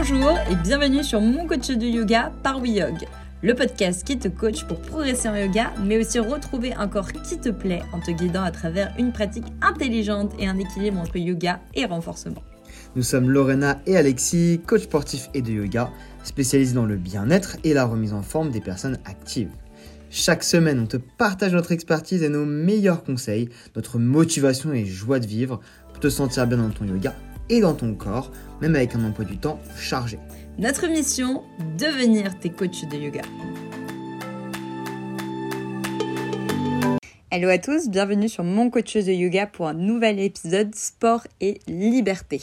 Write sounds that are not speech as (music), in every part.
Bonjour et bienvenue sur mon coach de yoga par WeYog, le podcast qui te coach pour progresser en yoga, mais aussi retrouver un corps qui te plaît en te guidant à travers une pratique intelligente et un équilibre entre yoga et renforcement. Nous sommes Lorena et Alexis, coach sportif et de yoga, spécialisés dans le bien-être et la remise en forme des personnes actives. Chaque semaine, on te partage notre expertise et nos meilleurs conseils, notre motivation et joie de vivre pour te sentir bien dans ton yoga et dans ton corps, même avec un emploi du temps chargé. Notre mission, devenir tes coachs de yoga. Hello à tous, bienvenue sur mon coach de yoga pour un nouvel épisode sport et liberté.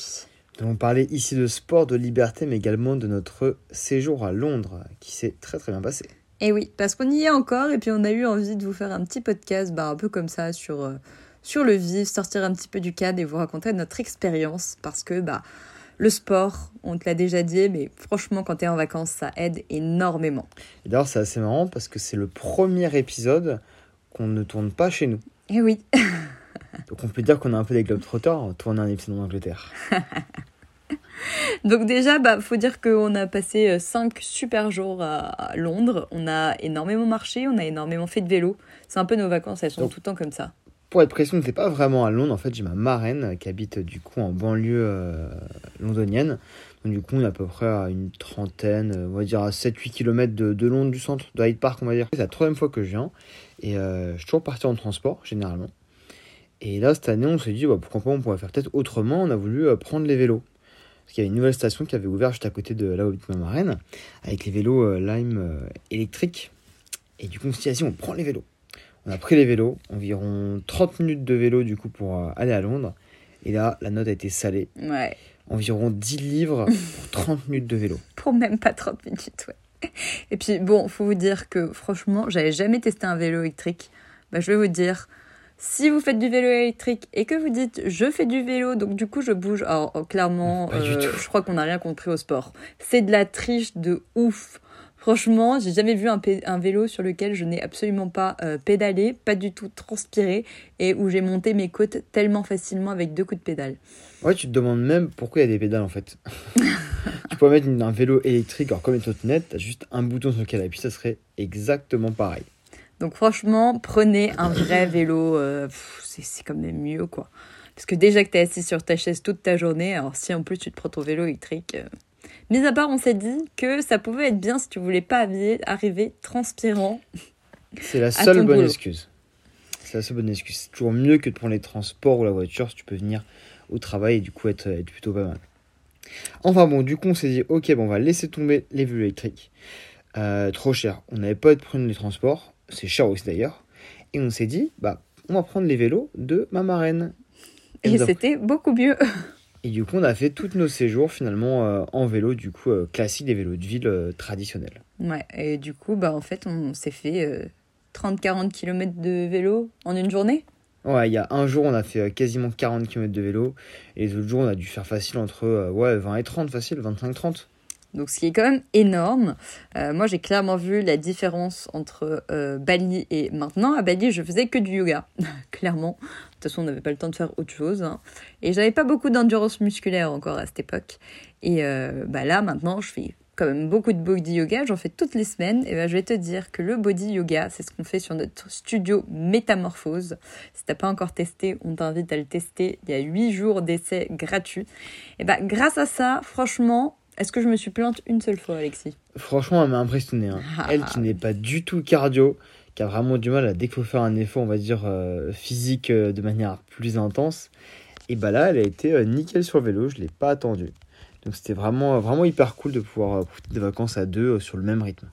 Nous allons parler ici de sport, de liberté, mais également de notre séjour à Londres, qui s'est très très bien passé. Et oui, parce qu'on y est encore et puis on a eu envie de vous faire un petit podcast bah, un peu comme ça sur, euh, sur le vif, sortir un petit peu du cadre et vous raconter notre expérience parce que bah, le sport, on te l'a déjà dit, mais franchement quand tu es en vacances, ça aide énormément. Et d'ailleurs c'est assez marrant parce que c'est le premier épisode qu'on ne tourne pas chez nous. Et oui. (laughs) Donc on peut dire qu'on a un peu des globetrotters, on tourne un épisode en Angleterre. (laughs) Donc déjà, bah, faut dire qu'on a passé 5 euh, super jours à Londres. On a énormément marché, on a énormément fait de vélo. C'est un peu nos vacances, elles sont tout le temps comme ça. Pour être précis, on n'était pas vraiment à Londres. En fait, j'ai ma marraine qui habite du coup en banlieue euh, londonienne. Donc du coup, on est à peu près à une trentaine, euh, on va dire à 7-8 km de, Londres du centre, de Hyde Park, on va dire. C'est la troisième fois que je viens. Et je suis toujours parti en transport, généralement. Et là, cette année, on s'est dit, bah, pourquoi pas, on pourrait faire peut-être autrement. On a voulu prendre les vélos parce qu'il y avait une nouvelle station qui avait ouvert juste à côté de là où habite ma marraine, avec les vélos euh, Lime euh, électriques. Et du coup, on s'est dit, on prend les vélos. On a pris les vélos, environ 30 minutes de vélo du coup pour euh, aller à Londres. Et là, la note a été salée. Ouais. Environ 10 livres (laughs) pour 30 minutes de vélo. Pour même pas 30 minutes, ouais. Et puis, bon, faut vous dire que franchement, j'avais jamais testé un vélo électrique. Bah, je vais vous dire, si vous faites du vélo électrique et que vous dites je fais du vélo, donc du coup je bouge, alors oh, clairement, euh, je crois qu'on n'a rien compris au sport. C'est de la triche de ouf. Franchement, j'ai jamais vu un, un, vélo sur lequel je n'ai absolument pas euh, pédalé, pas du tout transpiré et où j'ai monté mes côtes tellement facilement avec deux coups de pédale. Ouais, tu te demandes même pourquoi il y a des pédales en fait. (laughs) tu pourrais mettre un vélo électrique, alors comme une trottinette, t'as juste un bouton sur lequel appuyer, ça serait exactement pareil. Donc franchement, prenez un vrai vélo, euh, c'est quand même mieux quoi. Parce que déjà que tu es assis sur ta chaise toute ta journée, alors si en plus tu te prends ton vélo électrique. Euh... Mis à part, on s'est dit que ça pouvait être bien si tu voulais pas arriver transpirant. C'est la seule bonne excuse. C'est la seule bonne excuse. C'est toujours mieux que de prendre les transports ou la voiture si tu peux venir au travail et du coup être, être plutôt pas mal. Enfin bon, du coup on s'est dit ok, bon, on va laisser tomber les vélos électriques. Euh, trop cher. On n'avait pas de prendre les transports c'est cher aussi d'ailleurs. Et on s'est dit, bah, on va prendre les vélos de ma marraine. Et, c'était beaucoup mieux. Et du coup, on a fait tous nos séjours finalement euh, en vélo, du coup, euh, classique, des vélos de ville euh, traditionnels. Ouais, et du coup, bah, en fait, on s'est fait 30-40 km de vélo en une journée. Ouais, il y a un jour, on a fait quasiment 40 km de vélo. Et les autres jours, on a dû faire facile entre ouais, 20 et 30, facile, 25-30. Donc ce qui est quand même énorme. Euh, moi j'ai clairement vu la différence entre euh, Bali et maintenant. À Bali je faisais que du yoga, (laughs) clairement. De toute façon on n'avait pas le temps de faire autre chose. Hein. Et j'avais pas beaucoup d'endurance musculaire encore à cette époque. Et euh, bah là maintenant je fais quand même beaucoup de body yoga, j'en fais toutes les semaines, et ben je vais te dire que le body yoga, c'est ce qu'on fait sur notre studio Métamorphose. Si t'as pas encore testé, on t'invite à le tester. Il y a 8 jours d'essai gratuit. Et ben grâce à ça, franchement, est-ce que je me suis plainte une seule fois, Alexis? Franchement, elle m'a impressionné. Hein. Ah. Elle qui n'est pas du tout cardio, qui a vraiment du mal à dès faire un effort, on va dire, euh, physique euh, de manière plus intense. Et bah là, elle a été euh, nickel sur le vélo, je ne l'ai pas attendu. Donc c'était vraiment, vraiment hyper cool de pouvoir profiter des vacances à deux sur le même rythme.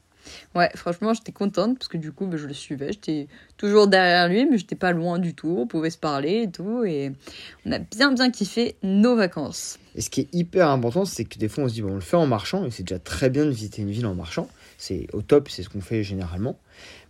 Ouais, franchement, j'étais contente parce que du coup, bah, je le suivais. J'étais toujours derrière lui, mais j'étais pas loin du tout. On pouvait se parler et tout. Et on a bien, bien kiffé nos vacances. Et ce qui est hyper important, c'est que des fois, on se dit, bon, on le fait en marchant. Et c'est déjà très bien de visiter une ville en marchant. C'est au top, c'est ce qu'on fait généralement.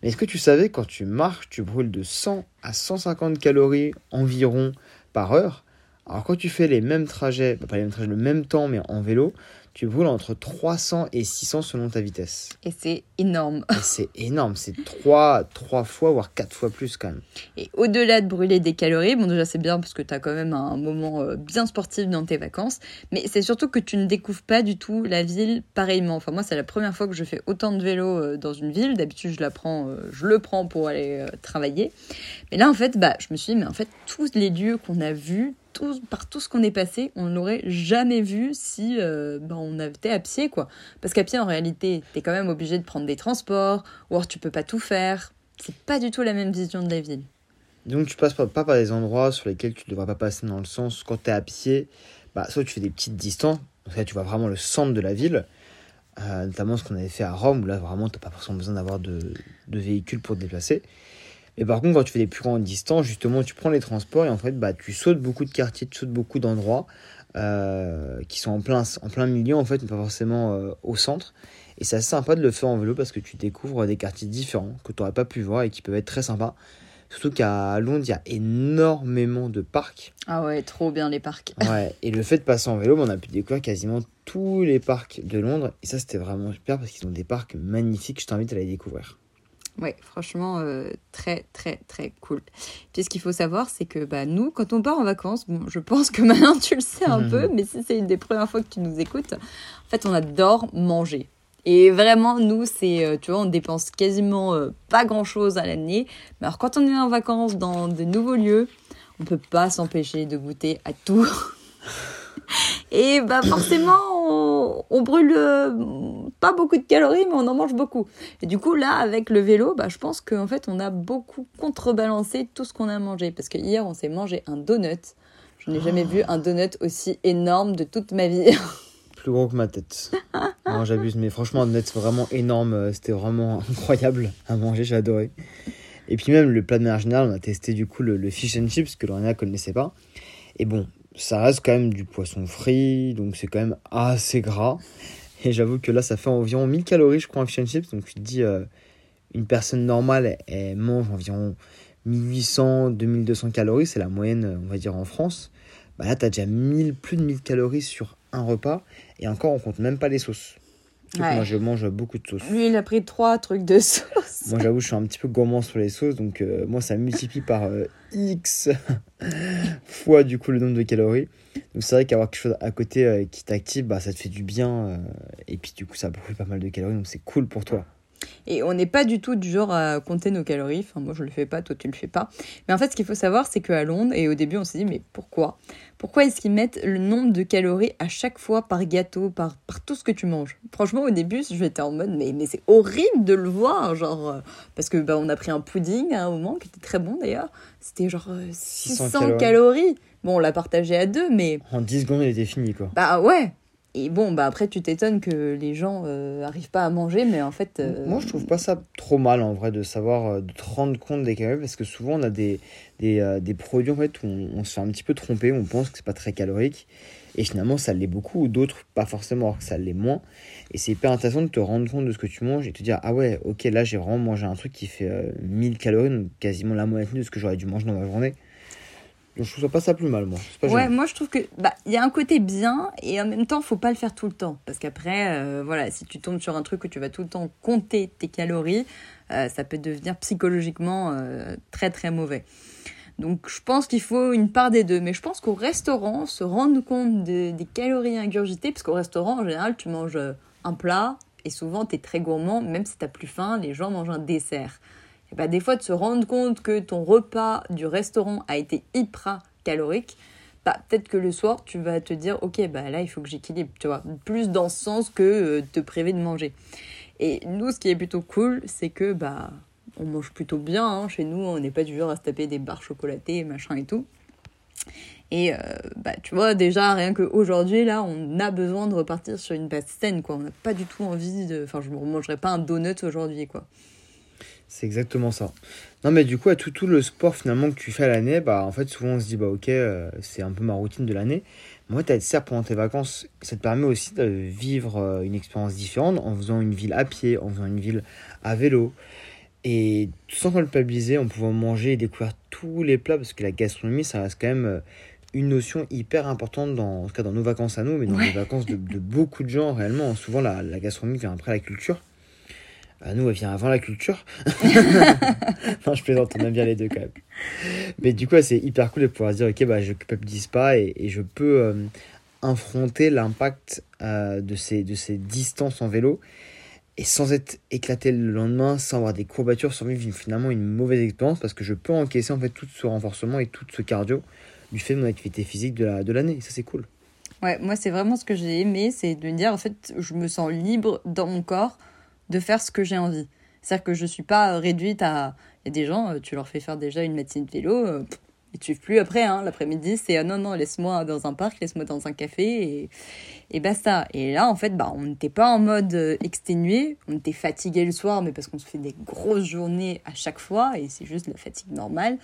Mais est-ce que tu savais, quand tu marches, tu brûles de 100 à 150 calories environ par heure? Alors quand tu fais les mêmes trajets, pas les mêmes trajets, le même temps mais en vélo, tu brûles entre 300 et 600 selon ta vitesse. Et c'est énorme. C'est énorme, c'est 3, trois fois, voire 4 fois plus quand même. Et au-delà de brûler des calories, bon déjà c'est bien parce que tu as quand même un moment euh, bien sportif dans tes vacances, mais c'est surtout que tu ne découvres pas du tout la ville pareillement. Enfin moi c'est la première fois que je fais autant de vélo euh, dans une ville, d'habitude je, la prends, euh, je le prends pour aller travailler. Mais là en fait bah, je me suis dit mais en fait tous les lieux qu'on a vus, par tout ce qu'on est passé, on ne l'aurait jamais vu si euh, ben, on été à pied, quoi. Parce qu'à pied, en réalité, tu es quand même obligé de prendre des transports, ou alors tu peux pas tout faire. C'est pas du tout la même vision de la ville. Donc tu passes pas, par des endroits sur lesquels tu ne devrais pas passer dans le sens, quand tu es à pied, bah, soit tu fais des petites distances, donc là tu vois vraiment le centre de la ville, euh, notamment ce qu'on avait fait à Rome, où là vraiment tu n'as pas forcément besoin d'avoir de, de véhicule pour te déplacer. Et par contre, quand tu fais des plus grandes distances, justement, tu prends les transports et en fait, bah, tu sautes beaucoup de quartiers, tu sautes beaucoup d'endroits euh, qui sont en plein, en plein milieu, en fait, mais pas forcément euh, au centre. Et c'est assez sympa de le faire en vélo parce que tu découvres des quartiers différents que tu n'aurais pas pu voir et qui peuvent être très sympas. Surtout qu'à Londres, il y a énormément de parcs. Ah ouais, trop bien les parcs. (laughs) ouais, et le fait de passer en vélo, bah, on a pu découvrir quasiment tous les parcs de Londres. Et ça, c'était vraiment super parce qu'ils ont des parcs magnifiques. Je t'invite à les découvrir. Ouais, franchement, euh, très, très, très cool. Puis ce qu'il faut savoir, c'est que bah, nous, quand on part en vacances, bon, je pense que (laughs) maintenant tu le sais un (laughs) peu, mais si c'est une des premières fois que tu nous écoutes, en fait, on adore manger. Et vraiment, nous, c'est, euh, tu vois, on dépense quasiment euh, pas grand-chose à l'année. Mais alors, quand on est en vacances dans de nouveaux lieux, on peut pas s'empêcher de goûter à tout. (laughs) Et bah forcément, on, brûle euh, pas beaucoup de calories, mais on en mange beaucoup. Et du coup, là, avec le vélo, bah, je pense qu'en fait, on a beaucoup contrebalancé tout ce qu'on a mangé. Parce que hier, on s'est mangé un donut. Je n'ai jamais vu un donut aussi énorme de toute ma vie. (laughs) Plus gros que ma tête. (laughs) non, j'abuse, mais franchement, un donut, c'est vraiment énorme. Euh, c'était vraiment (laughs) incroyable à manger, j'ai adoré. Et puis même le plat de manière générale, on a testé du coup le, fish and chips que Lorena connaissait pas. Et bon, ça reste quand même du poisson frit, donc c'est quand même assez gras. Et j'avoue que là, ça fait environ 1000 calories, je crois, en fish and chips. Donc tu te dis, euh, une personne normale, elle, mange environ 1800, 2200 calories, c'est la moyenne, on va dire, en France. Bah là, tu as déjà 1000, plus de 1000 calories sur un repas. Et encore, on compte même pas les sauces. Moi, je mange beaucoup de sauces. Lui, il a pris trois trucs de sauce. moi, j'avoue, je suis un petit peu gourmand sur les sauces. Donc, euh, moi, ça multiplie par euh, X (laughs) fois, du coup, le nombre de calories. Donc, c'est vrai qu'avoir quelque chose à côté euh, qui t'active, bah, ça te fait du bien. et puis, du coup, ça brûle pas mal de calories. Donc, c'est cool pour toi. Et on n'est pas du tout du genre à compter nos calories. Enfin, moi, je le fais pas, toi, tu le fais pas. Mais en fait, ce qu'il faut savoir, c'est qu'à Londres, et au début, on s'est dit, mais pourquoi? Pourquoi est-ce qu'ils mettent le nombre de calories à chaque fois par gâteau, par, par tout ce que tu manges? Franchement, au début, j'étais en mode, mais, mais c'est horrible de le voir. Genre, euh, parce que bah, on a pris un pudding à un moment qui était très bon d'ailleurs. C'était genre 600, euh, calories. Bon, on l'a partagé à deux, mais. En 10 secondes, il était fini, quoi. Bah ouais, et bon, bah après, tu t'étonnes que les gens euh, arrivent pas à manger, mais en fait. Euh, Moi, je trouve pas ça trop mal en vrai de savoir, euh, de te rendre compte des calories, parce que souvent, on a des, des, des produits en fait où on, se fait un petit peu tromper, on pense que c'est pas très calorique, et finalement, ça l'est beaucoup, ou d'autres, pas forcément, alors que ça l'est moins. Et c'est hyper intéressant de te rendre compte de ce que tu manges et te dire, ah ouais, ok, là, j'ai vraiment mangé un truc qui fait 1000 calories, donc quasiment la moitié de ce que j'aurais dû manger dans ma journée. Donc je trouve pas ça plus mal, moi. ouais, moi je trouve que bah il y a un côté bien et en même temps faut pas le faire tout le temps parce qu'après euh, voilà si tu tombes sur un truc où tu vas tout le temps compter tes calories, euh, ça peut devenir psychologiquement euh, très très mauvais. Donc je pense qu'il faut une part des deux, mais je pense qu'au restaurant se rendre compte des calories ingurgitées parce qu'au restaurant en général tu manges un plat et souvent tu es très gourmand même si tu plus faim, les gens mangent un dessert. Bah, des fois de se rendre compte que ton repas du restaurant a été hyper calorique, bah, peut-être que le soir, tu vas te dire, ok, bah là, il faut que j'équilibre, tu vois, plus dans ce sens que euh, te priver de manger. Et nous, ce qui est plutôt cool, c'est que, bah, on mange plutôt bien, hein. chez nous, on n'est pas du genre à se taper des barres chocolatées, machin et tout. Et euh, bah, tu vois, déjà, rien qu'aujourd'hui, là, on a besoin de repartir sur une base saine, quoi. On n'a pas du tout envie de... Enfin, je ne mangerai pas un donut aujourd'hui, quoi. C'est exactement ça. Non, mais du coup, à tout, tout le sport finalement que tu fais à l'année, bah en fait, souvent on se dit, bah ok, euh, c'est un peu ma routine de l'année. Moi, tu as être pendant tes vacances, ça te permet aussi de vivre euh, une expérience différente en faisant une ville à pied, en faisant une ville à vélo. Et sans culpabiliser, en pouvant manger et découvrir tous les plats, parce que la gastronomie, ça reste quand même euh, une notion hyper importante, dans, en tout cas dans nos vacances à nous, mais dans les vacances de, de, beaucoup de gens réellement. Souvent, la, la gastronomie vient après la culture. À nous, elle vient avant la culture. (laughs) non, je plaisante, on aime bien les deux quand même. Mais du coup, c'est hyper cool de pouvoir dire, ok, bah, je culpabilise pas et, et, je peux euh, affronter l'impact euh, de, ces, de ces distances en vélo et sans être éclaté le lendemain, sans avoir des courbatures, sans vivre finalement une mauvaise expérience parce que je peux encaisser en fait tout ce renforcement et tout ce cardio du fait de mon activité physique de l'année. La, de ça, c'est cool. Ouais, moi, c'est vraiment ce que j'ai aimé, c'est de me dire, en fait, je me sens libre dans mon corps de faire ce que j'ai envie. C'est-à-dire que je suis pas réduite à. Il y a des gens, euh, tu leur fais faire déjà une matinée de vélo, euh, ils te suivent plus après. Hein. L'après-midi, c'est ah non, non, laisse-moi dans un parc, laisse-moi dans un café et, et basta. Et là, en fait, bah, on n'était pas en mode euh, exténué, on était fatigué le soir, mais parce qu'on se fait des grosses journées à chaque fois et c'est juste la fatigue normale.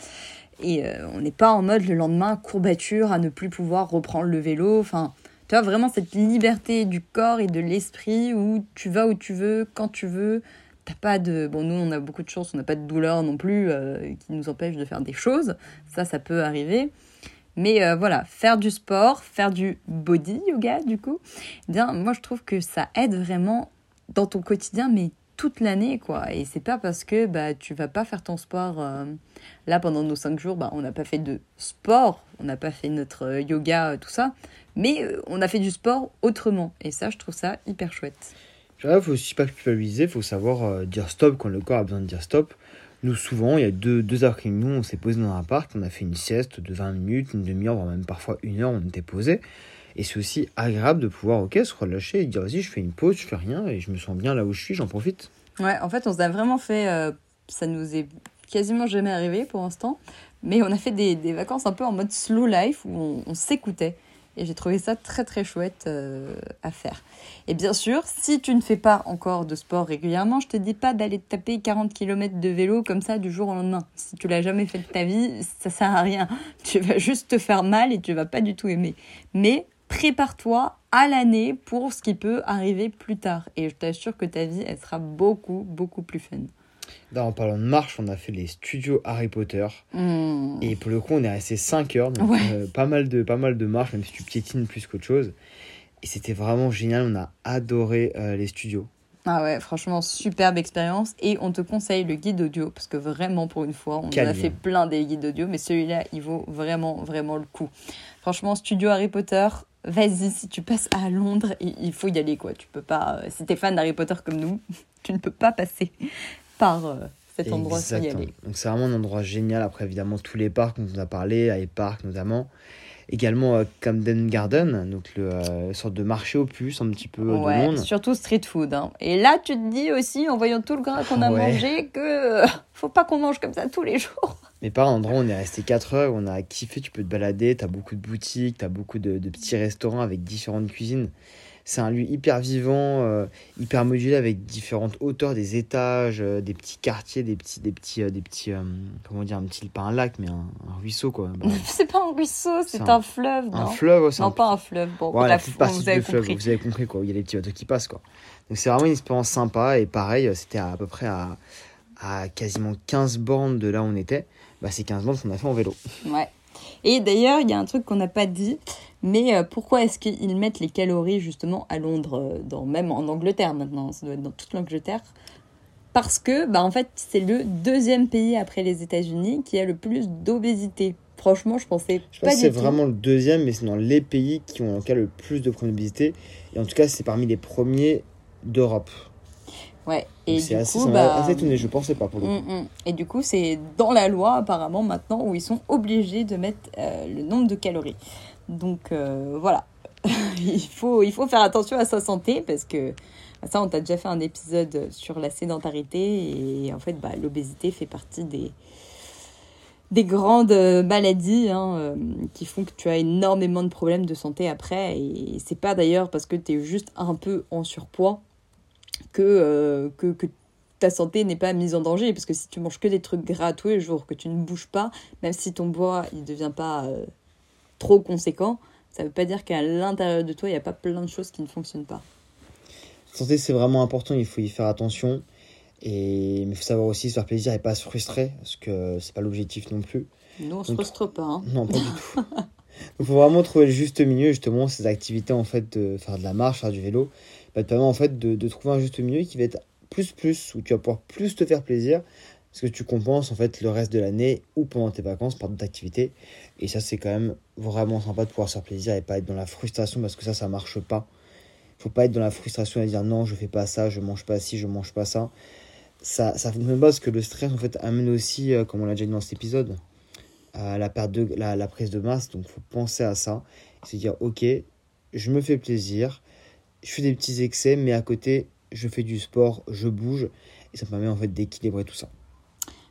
Et on n'est pas en mode le lendemain courbature à ne plus pouvoir reprendre le vélo. Enfin, tu vois, vraiment cette liberté du corps et de l'esprit où tu vas où tu veux, quand tu veux. T'as pas de. Bon, nous, on a beaucoup de chance, on n'a pas de douleur non plus euh, qui nous empêche de faire des choses. Ça, ça peut arriver. Mais euh, voilà, faire du sport, faire du body yoga, du coup, eh bien, moi, je trouve que ça aide vraiment dans ton quotidien, mais toute l'année, quoi. Et c'est pas parce que bah, tu vas pas faire ton sport. Euh, là, pendant nos cinq jours, bah, on n'a pas fait de sport, on n'a pas fait notre yoga, tout ça. Mais euh, on a fait du sport autrement. Et ça, je trouve ça hyper chouette. Il faut aussi pas culpabiliser, il faut savoir euh, dire stop quand le corps a besoin de dire stop. Nous, souvent, il y a deux, deux heures nous, on s'est posé dans un parc, on a fait une sieste de 20 minutes, une demi-heure, voire même parfois une heure, on était posé. Et c'est aussi agréable de pouvoir, ok, se relâcher et dire, vas-y, je fais une pause, je fais rien et je me sens bien là où je suis, j'en profite. Ouais, en fait, on s'est vraiment fait. Euh, ça nous est quasiment jamais arrivé pour l'instant, mais on a fait des, des, vacances un peu en mode slow life où on, s'écoutait. Et j'ai trouvé ça très très chouette euh, à faire. Et bien sûr, si tu ne fais pas encore de sport régulièrement, je te dis pas d'aller te taper 40 km de vélo comme ça du jour au lendemain. Si tu l'as jamais fait de ta vie, ça sert à rien. Tu vas juste te faire mal et tu vas pas du tout aimer. Mais prépare-toi à l'année pour ce qui peut arriver plus tard. Et je t'assure que ta vie, elle sera beaucoup, beaucoup plus fun. Là, en parlant de marche, on a fait les studios Harry Potter. Hmm. Et pour le coup, on est resté 5 heures. Donc euh, pas, mal de, pas mal de marches, même si tu piétines plus qu'autre chose. Et c'était vraiment génial. On a adoré euh, les studios. Ah ouais, franchement, superbe expérience. Et on te conseille le guide audio, parce que vraiment, pour une fois, on a fait plein des guides audio, mais celui-là, il vaut vraiment, vraiment le coup. Franchement, studio Harry Potter, vas-y, si tu passes à Londres, il faut y aller, quoi. Tu peux pas, euh, si t'es fan d'Harry Potter comme nous, (laughs) tu ne peux pas passer par euh, cet endroit y aller. Donc c'est vraiment un endroit génial. Après, évidemment, tous les parcs dont on a parlé, à Park notamment. Également euh, Camden Garden, donc le euh, sorte de marché aux puces un petit peu ouais, Surtout street food. Hein. Et là, tu te dis aussi, en voyant tout le gras qu'on a mangé, que (laughs) faut pas qu'on mange comme ça tous les jours. Mais par endroit, on est resté 4 heures, on a kiffé, tu peux te balader, tu as beaucoup de boutiques, tu as beaucoup de, de, petits restaurants avec différentes cuisines. C'est un lieu hyper vivant, euh, hyper modulé avec différentes hauteurs, des étages, euh, des petits quartiers, des petits, des petits, euh, des petits, comment dire, un petit, pas un lac, mais un, ruisseau quoi. (laughs) c'est pas un ruisseau, c'est un, fleuve. Non un fleuve, Non, pas un fleuve. Bon, la petite partie du fleuve, vous avez compris quoi. Il y a les petits bateaux qui passent quoi. Donc c'est vraiment une expérience sympa et pareil, c'était à, peu près à, à quasiment 15 bornes de là où on était. Bah, c'est 15 bornes qu'on a fait en vélo. Ouais. Et d'ailleurs, il y a un truc qu'on n'a pas dit, mais euh, pourquoi est-ce qu'ils mettent les calories justement à Londres, euh, dans, même en Angleterre maintenant, ça doit être dans toute l'Angleterre Parce que, bah, en fait, c'est le deuxième pays après les États-Unis qui a le plus d'obésité. Franchement, je pensais je pense que c'est vraiment le deuxième, mais c'est dans les pays qui ont en cas le plus de problèmes d'obésité. Et en tout cas, c'est parmi les premiers d'Europe. Ouais, et c'est assez, coup, bah, assez étonné, je pensais pas pour le coup. Mm, mm. Et du coup, c'est dans la loi apparemment maintenant où ils sont obligés de mettre euh, le nombre de calories. Donc euh, voilà, (laughs) il, faut, il faut faire attention à sa santé parce que bah, ça, on t'a déjà fait un épisode sur la sédentarité et en fait, bah, l'obésité fait partie des, des grandes maladies hein, euh, qui font que tu as énormément de problèmes de santé après. Et c'est pas d'ailleurs parce que tu es juste un peu en surpoids que, que, que ta santé n'est pas mise en danger. Parce que si tu manges que des trucs gras tous les jours, que tu ne bouges pas, même si ton bois il devient pas trop conséquent, ça ne veut pas dire qu'à l'intérieur de toi, il n'y a pas plein de choses qui ne fonctionnent pas. Santé, c'est vraiment important, il faut y faire attention. Et... Mais il faut savoir aussi se faire plaisir et pas se frustrer, parce que c'est pas l'objectif non plus. Non, on ne se frustre pas. Hein. Non, pas du (laughs) tout. Il faut vraiment trouver le juste milieu, justement, ces activités, en fait, de faire de la marche, faire du vélo, bah, te permet en fait de, trouver un juste milieu qui va être plus plus, où tu vas pouvoir plus te faire plaisir, parce que tu compenses en fait le reste de l'année ou pendant tes vacances par d'autres activités. Et ça, c'est quand même vraiment sympa de pouvoir se faire plaisir et pas être dans la frustration, parce que ça, ça marche pas. Faut pas être dans la frustration et dire non, je fais pas ça, je mange pas ci, je mange pas ça. Ça, ça fonctionne pas parce que le stress, en fait, amène aussi, euh, comme on l'a déjà dit dans cet épisode, à la perte de la, la prise de masse. Donc, faut penser à ça. Se dire, ok, je me fais plaisir, je fais des petits excès, mais à côté, je fais du sport, je bouge, et ça me permet en fait d'équilibrer tout ça.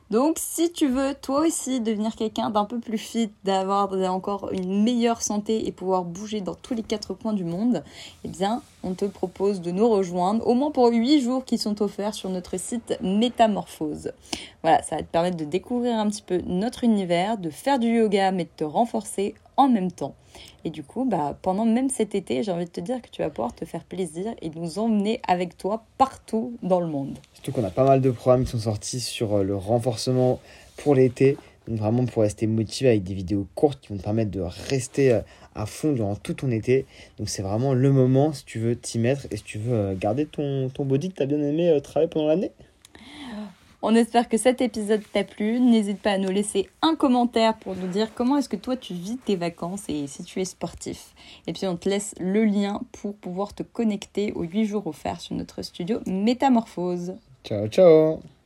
Donc, si tu veux toi aussi devenir quelqu'un d'un peu plus fit, d'avoir encore une meilleure santé et pouvoir bouger dans tous les quatre coins du monde, eh bien, on te propose de nous rejoindre, au moins pour 8 jours qui sont offerts sur notre site Métamorphose. Voilà, ça va te permettre de découvrir un petit peu notre univers, de faire du yoga, mais de te renforcer en même temps. Et du coup, bah, pendant même cet été, j'ai envie de te dire que tu vas pouvoir te faire plaisir et nous emmener avec toi partout dans le monde. Surtout qu'on a pas mal de programmes qui sont sortis sur euh, le renforcement pour l'été. Donc vraiment pour rester motivé avec des vidéos courtes qui vont te permettre de rester euh, à fond durant tout ton été. Donc c'est vraiment le moment si tu veux t'y mettre et si tu veux euh, garder ton, ton body que tu as bien aimé travailler pendant l'année. On espère que cet épisode t'a plu. N'hésite pas à nous laisser un commentaire pour nous dire comment est-ce que toi tu vis tes vacances et si tu es sportif. Et puis on te laisse le lien pour pouvoir te connecter aux 8 jours offerts sur notre studio Métamorphose. Ciao ciao